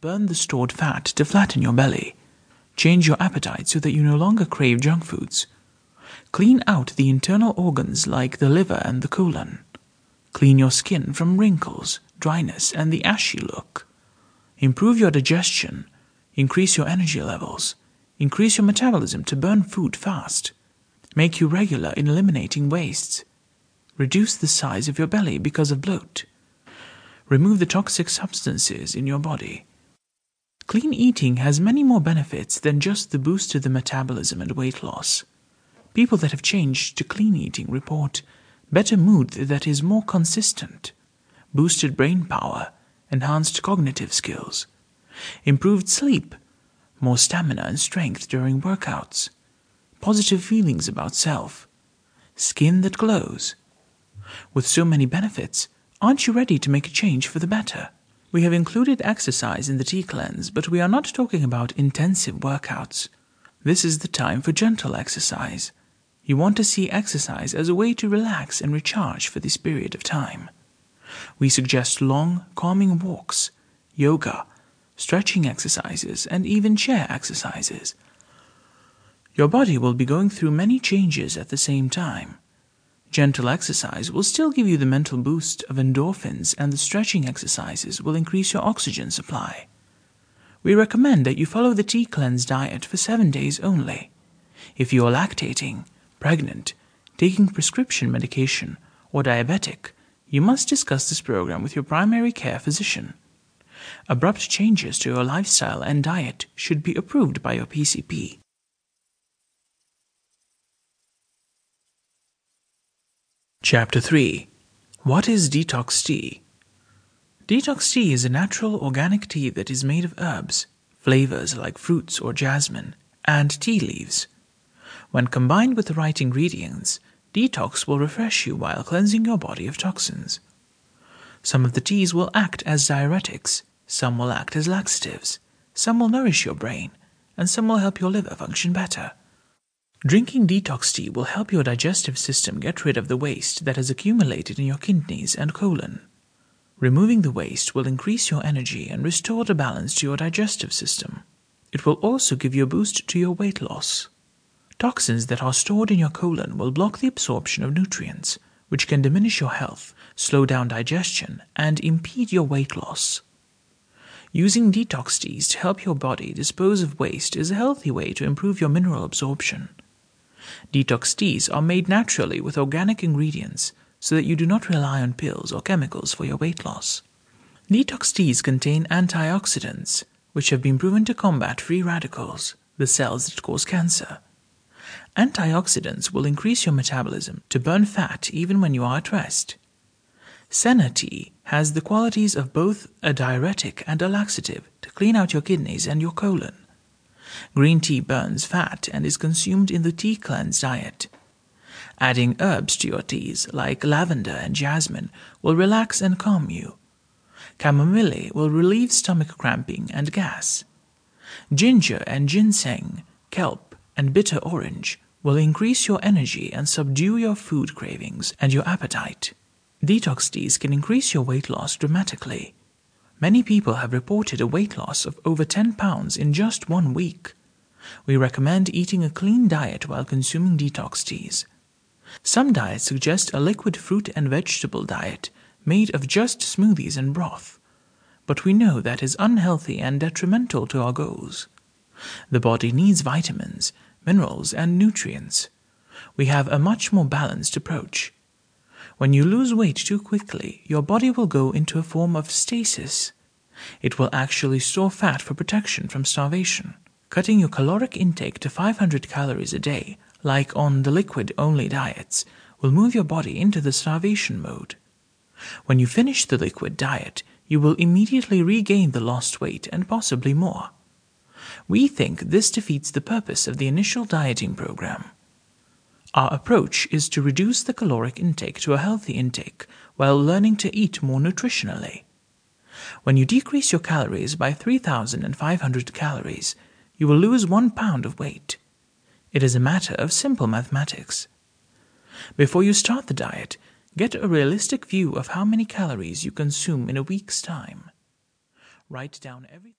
burn the stored fat to flatten your belly. Change your appetite so that you no longer crave junk foods. Clean out the internal organs like the liver and the colon. Clean your skin from wrinkles, dryness, and the ashy look. Improve your digestion. Increase your energy levels. Increase your metabolism to burn food fast. Make you regular in eliminating wastes. Reduce the size of your belly because of bloat. Remove the toxic substances in your body. Clean eating has many more benefits than just the boost to the metabolism and weight loss. People that have changed to clean eating report better mood that is more consistent, boosted brain power, enhanced cognitive skills, improved sleep, more stamina and strength during workouts, positive feelings about self, skin that glows. With so many benefits, aren't you ready to make a change for the better? We have included exercise in the tea cleanse, but we are not talking about intensive workouts. This is the time for gentle exercise. You want to see exercise as a way to relax and recharge for this period of time. We suggest long, calming walks, yoga, stretching exercises, and even chair exercises. Your body will be going through many changes at the same time. Gentle exercise will still give you the mental boost of endorphins, and the stretching exercises will increase your oxygen supply. We recommend that you follow the tea cleanse diet for seven days only. If you are lactating, pregnant, taking prescription medication, or diabetic, you must discuss this program with your primary care physician. Abrupt changes to your lifestyle and diet should be approved by your PCP. Chapter 3 What is detox tea? Detox tea is a natural organic tea that is made of herbs, flavors like fruits or jasmine, and tea leaves. When combined with the right ingredients, detox will refresh you while cleansing your body of toxins. Some of the teas will act as diuretics, some will act as laxatives, some will nourish your brain, and some will help your liver function better. Drinking detox tea will help your digestive system get rid of the waste that has accumulated in your kidneys and colon. Removing the waste will increase your energy and restore the balance to your digestive system. It will also give you a boost to your weight loss. Toxins that are stored in your colon will block the absorption of nutrients, which can diminish your health, slow down digestion, and impede your weight loss. Using detox teas to help your body dispose of waste is a healthy way to improve your mineral absorption. Detox teas are made naturally with organic ingredients so that you do not rely on pills or chemicals for your weight loss. Detox teas contain antioxidants, which have been proven to combat free radicals, the cells that cause cancer. Antioxidants will increase your metabolism to burn fat even when you are at rest. Senna tea has the qualities of both a diuretic and a laxative to clean out your kidneys and your colon. Green tea burns fat and is consumed in the tea cleanse diet. Adding herbs to your teas, like lavender and jasmine, will relax and calm you. Chamomile will relieve stomach cramping and gas. Ginger and ginseng, kelp, and bitter orange will increase your energy and subdue your food cravings and your appetite. Detox teas can increase your weight loss dramatically. Many people have reported a weight loss of over 10 pounds in just one week. We recommend eating a clean diet while consuming detox teas. Some diets suggest a liquid fruit and vegetable diet made of just smoothies and broth, but we know that is unhealthy and detrimental to our goals. The body needs vitamins, minerals, and nutrients. We have a much more balanced approach. When you lose weight too quickly, your body will go into a form of stasis. It will actually store fat for protection from starvation. Cutting your caloric intake to 500 calories a day, like on the liquid only diets, will move your body into the starvation mode. When you finish the liquid diet, you will immediately regain the lost weight and possibly more. We think this defeats the purpose of the initial dieting program. Our approach is to reduce the caloric intake to a healthy intake while learning to eat more nutritionally. When you decrease your calories by 3,500 calories, you will lose one pound of weight. It is a matter of simple mathematics. Before you start the diet, get a realistic view of how many calories you consume in a week's time. Write down everything.